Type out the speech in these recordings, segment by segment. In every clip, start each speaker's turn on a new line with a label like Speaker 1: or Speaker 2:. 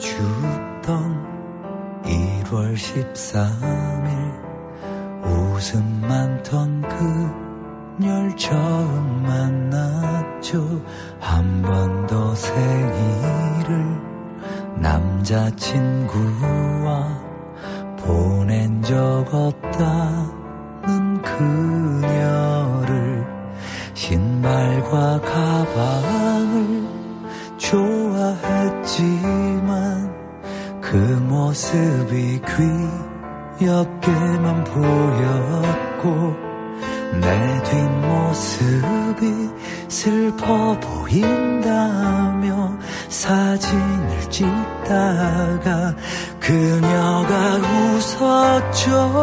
Speaker 1: 춥던 1월 13일 웃음 많던 그녀를 처음 만났죠. 한 번 더 생일을 남자친구와 보낸 적 없다는 그녀를 신발과 가방을 좋아했지만 그 모습이 귀엽게만 보였고 내 뒷모습이 슬퍼 보인다며 사진을 찍다가 그녀가 웃었죠.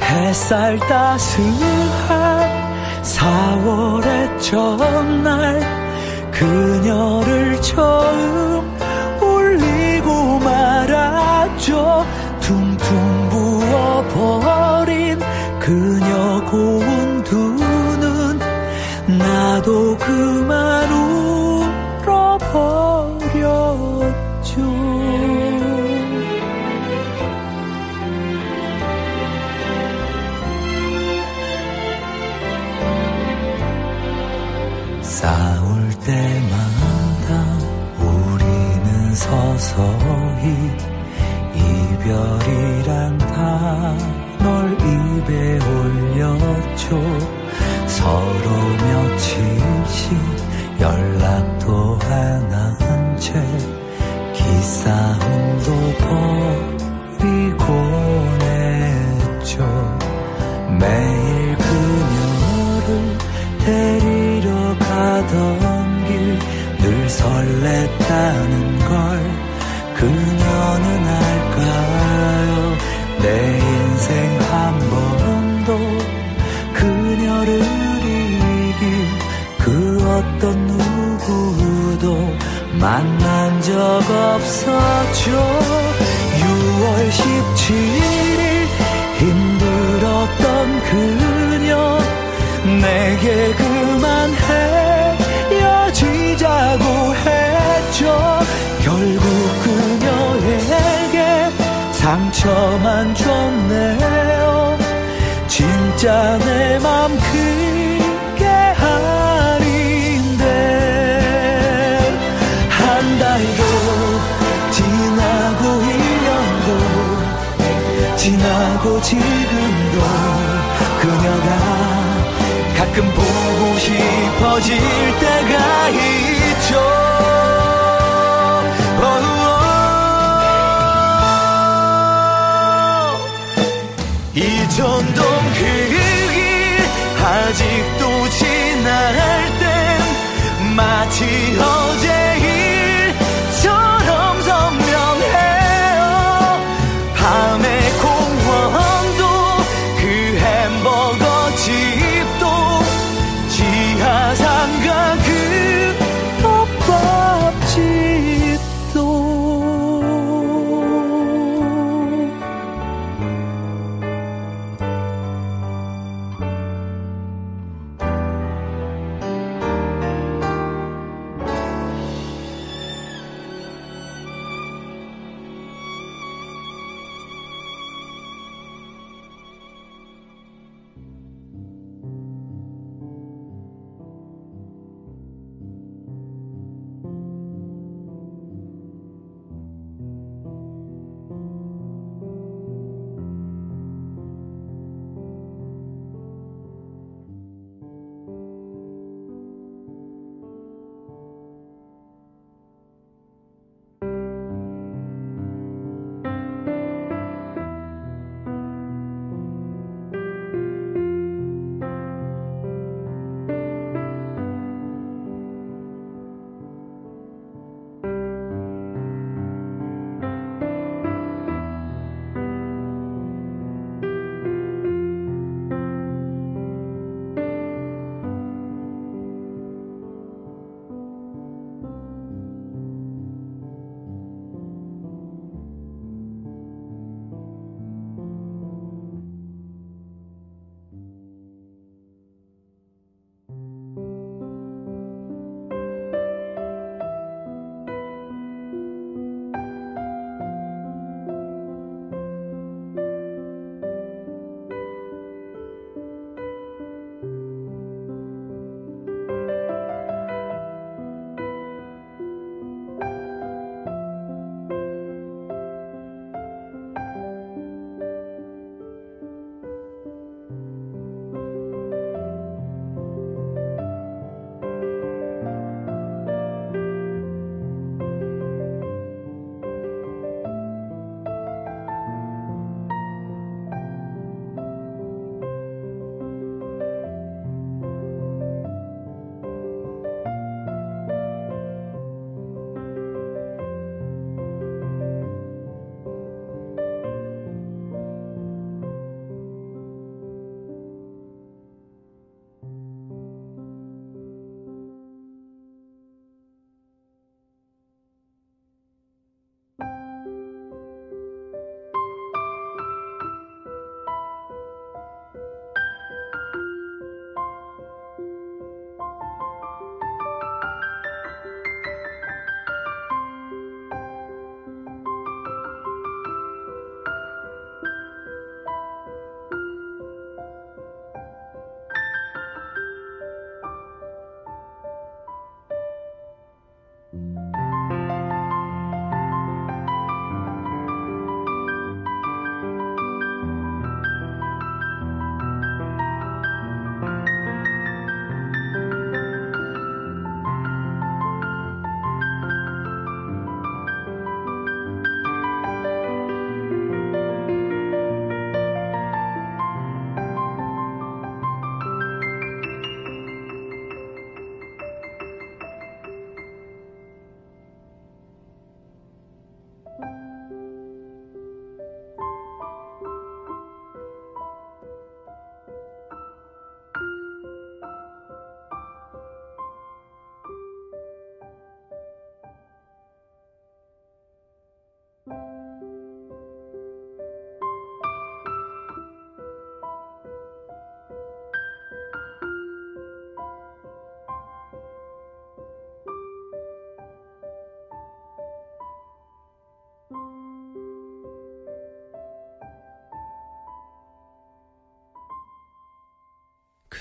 Speaker 1: 햇살 따스한 4월의 첫날 그녀를 처음 부어버린 그녀 고운 두 눈 나도 그만 울어버렸죠. 싸울 때마다 우리는 서서히 이별이란 단어를 입에 올렸죠 서로 며칠씩 연락도 안 한 채 기싸움도 버리곤 했죠 매일 그녀를 데리러 가던 길 늘 설렜다는 걸 그녀는 알까요? 내 인생 한 번도 그녀를 이길 그 어떤 누구도 만난 적 없었죠. 6월 17일 힘들었던 그녀 내게 그만 헤어지자고 했 상처만 줬네요. 진짜 내맘 크게 아닌데. 한 달도 지나고 1년도 지나고 지금도 그녀가 가끔 보고 싶어질 때가 있죠 이천동 그길 아직도 지날 땐 마치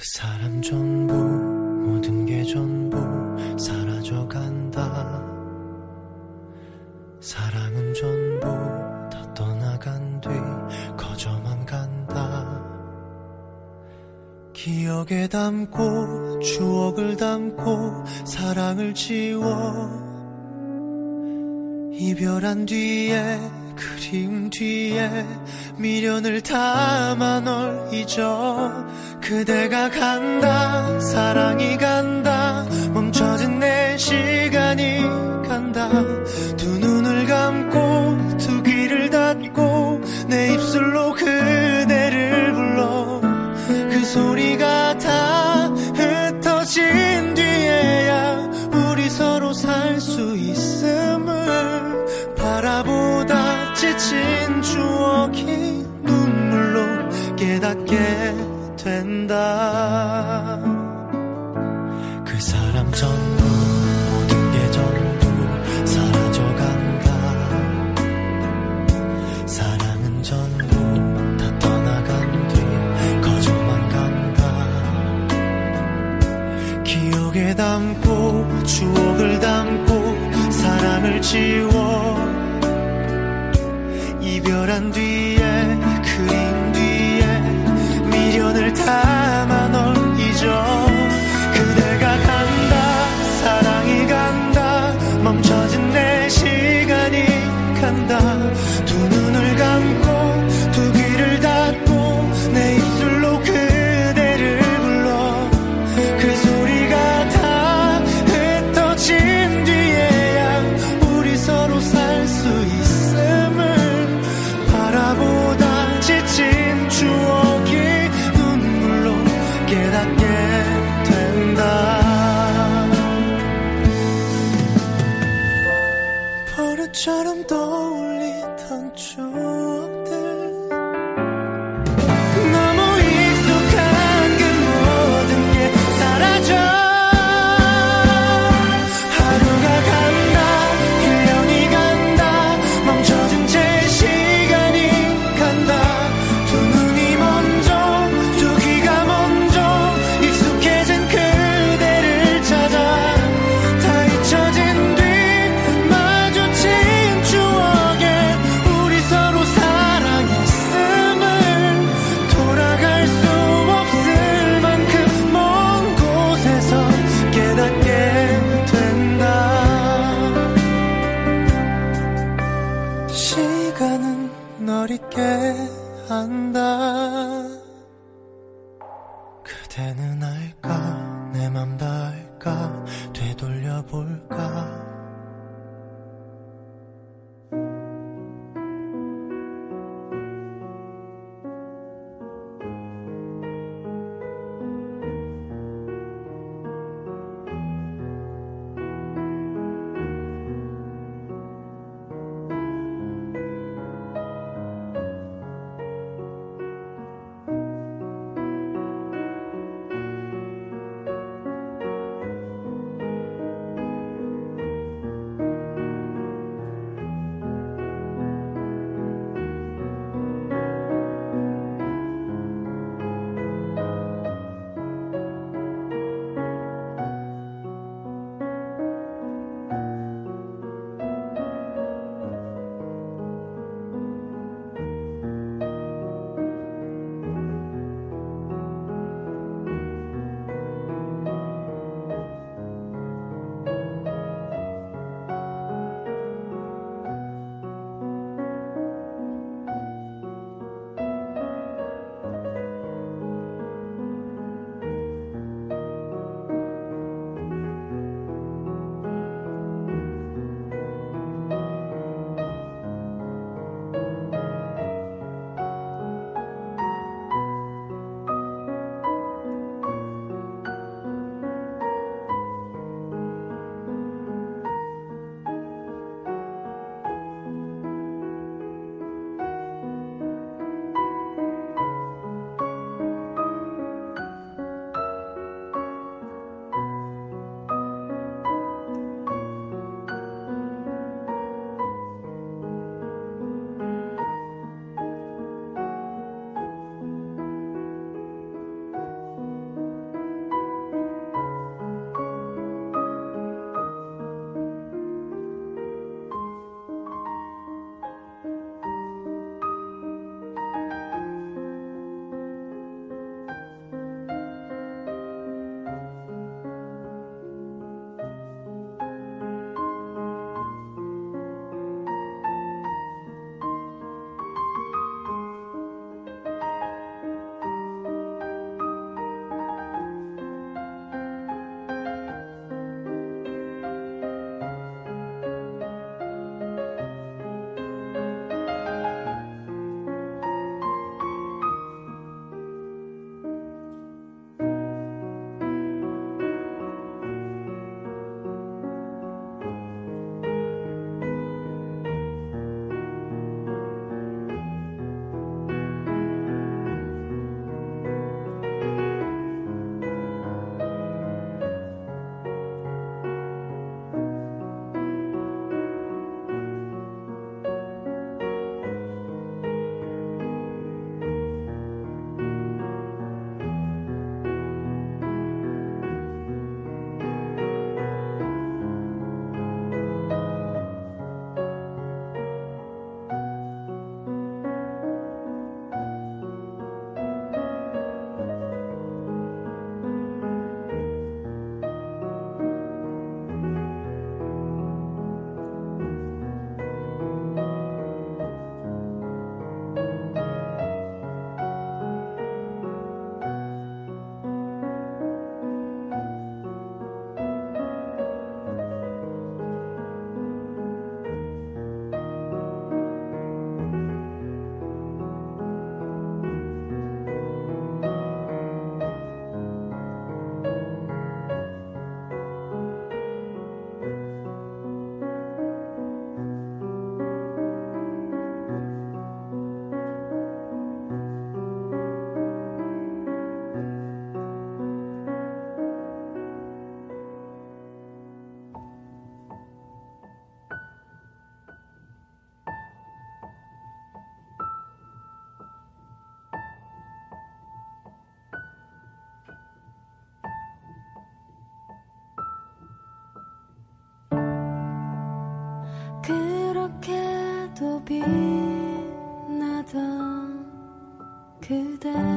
Speaker 2: 사람 전부 모든 게 전부 사라져간다. 사랑은 전부 다 떠나간 뒤 거저만 간다. 기억에 담고 추억을 담고 사랑을 지워 이별한 뒤에 그리움 뒤에 미련을 담아 널 잊어 그대가 간다. 사랑이 간다. 된다. 그 사람 전부 모든 게 전부 사라져간다. 사랑은 전부 다 떠나간 뒤 거저만 간다. 기억에 담고 추억을 담고 사랑을 지우 阻挡寂静，我。
Speaker 3: 그렇게도 빛나던 그대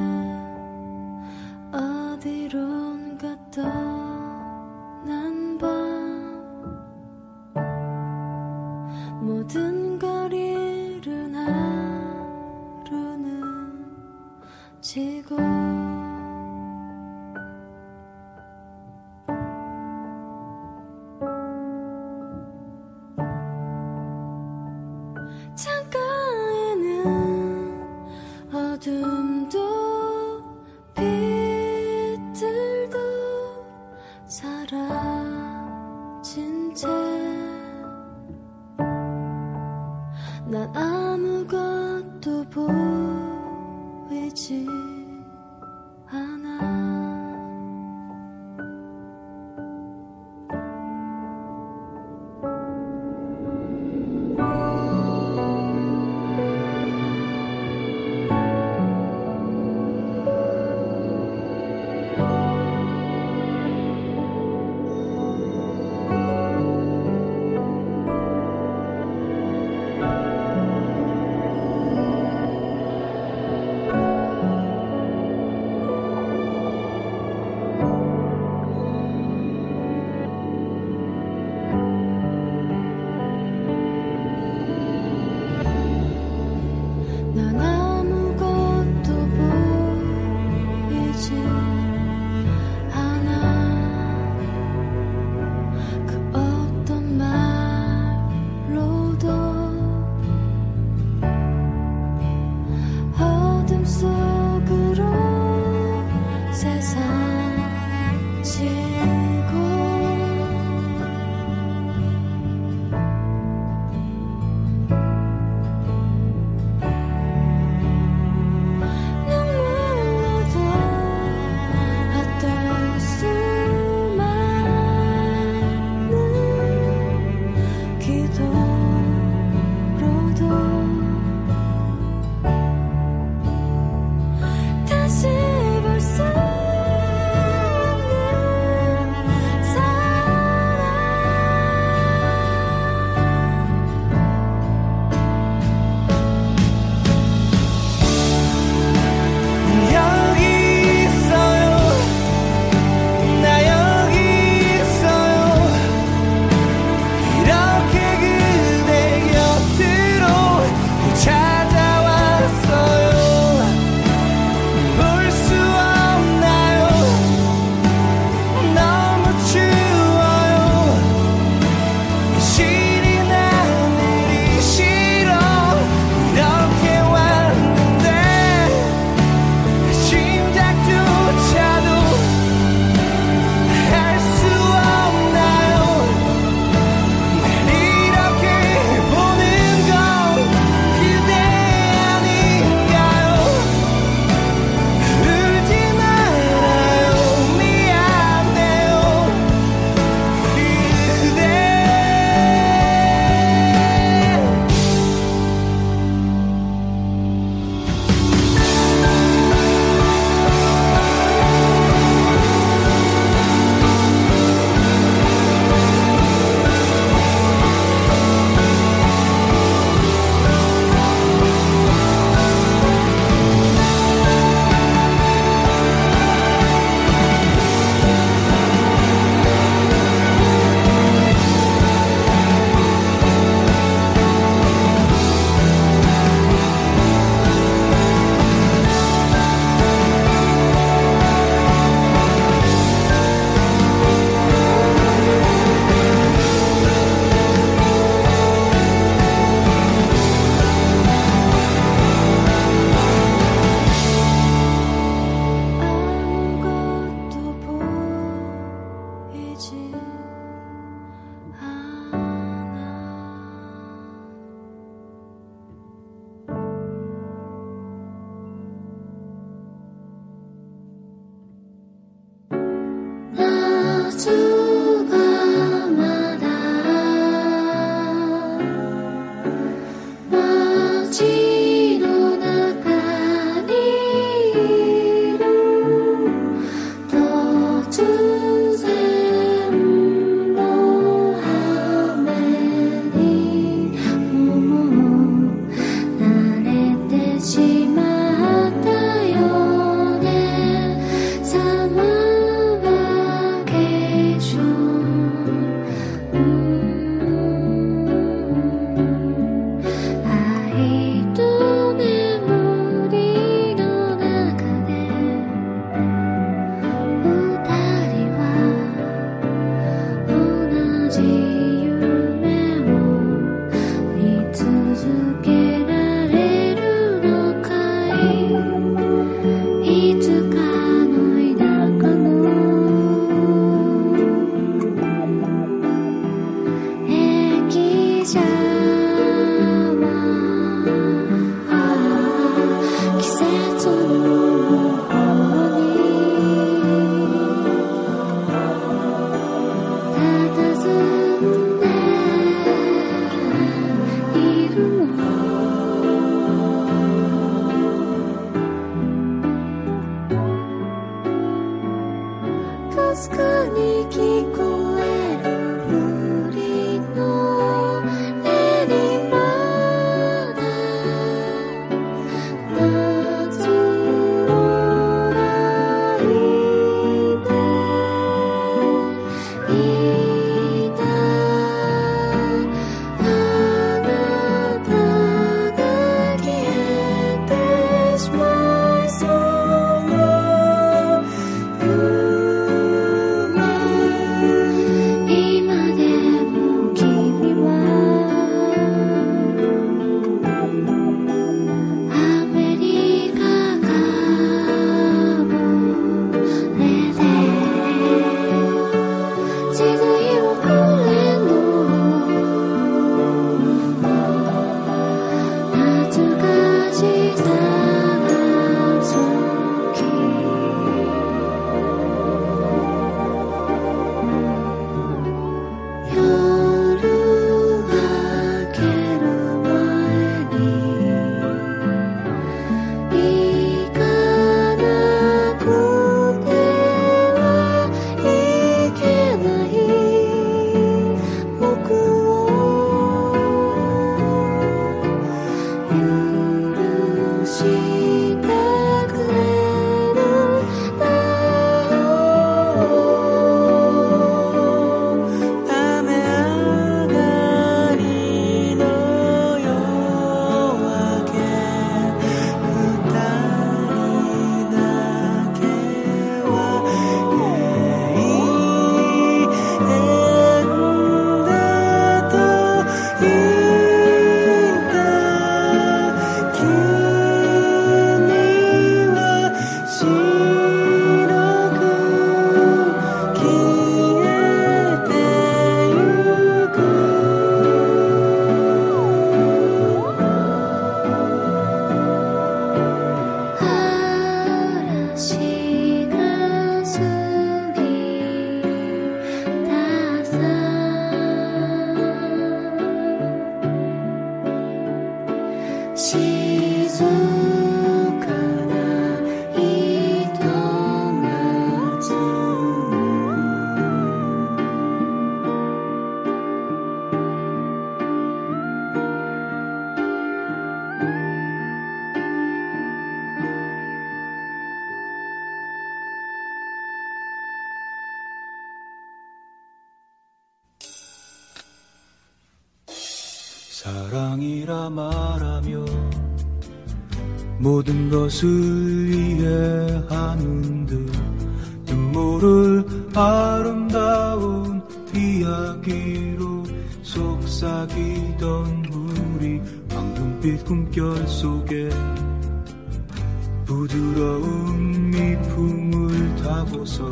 Speaker 1: 부드러운 미풍을 타고서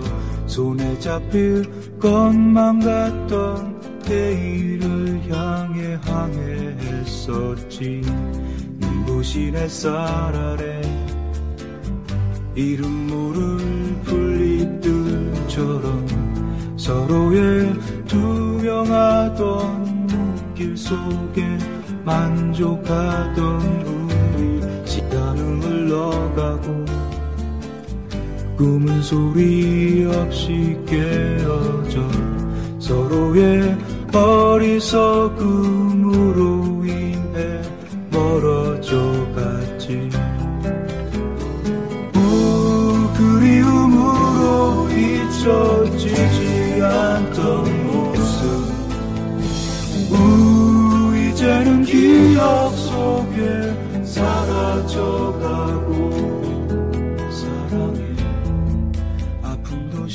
Speaker 1: 손에 잡힐 것만 같던 내일을 향해 항해했었지. 눈부신 햇살 아래. 이름 모를 풀잎들처럼 서로의 투명하던 눈길 속에 만족하던 우리 흘러가고 꿈은 소리 없이 깨어져 서로의 어리석음으로 인해 멀어져 갔지. 우 그리움으로 잊혀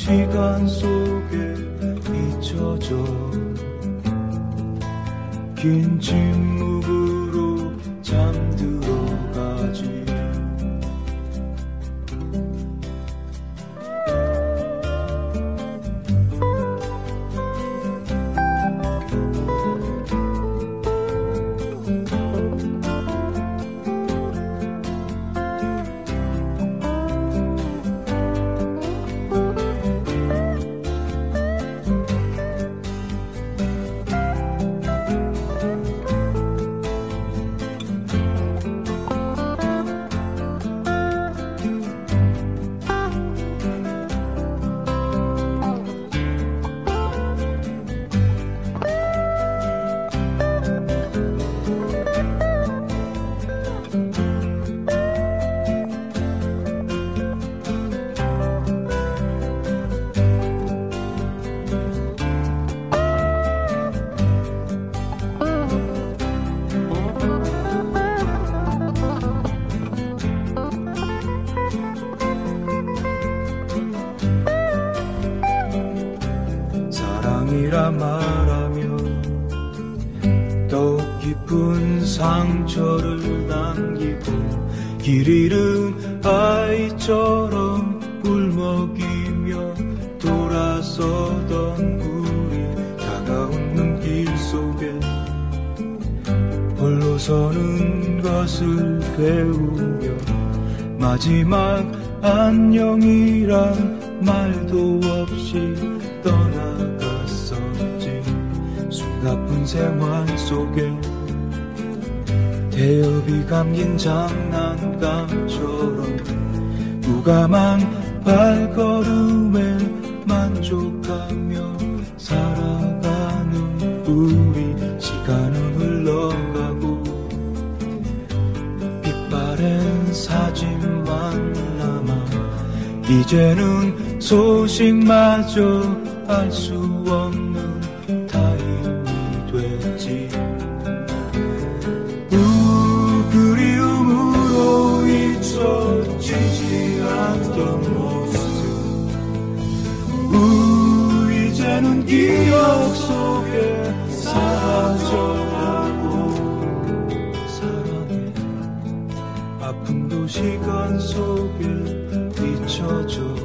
Speaker 1: 시간 속에 잊혀져. 긴침 배우며 마지막 안녕이란 말도 없이 떠나갔었지. 숨가쁜 생활 속에 대엽이 감긴 장난감처럼 무감한 발걸음에 만족하 이제는 소식마저 알 수 없는 타임이 됐지. 우 그리움으로 잊혀지지 않던 모습. 우 이제는 기억 속에 사라져가고 사랑해. 아픔도 시간 속에 잊혀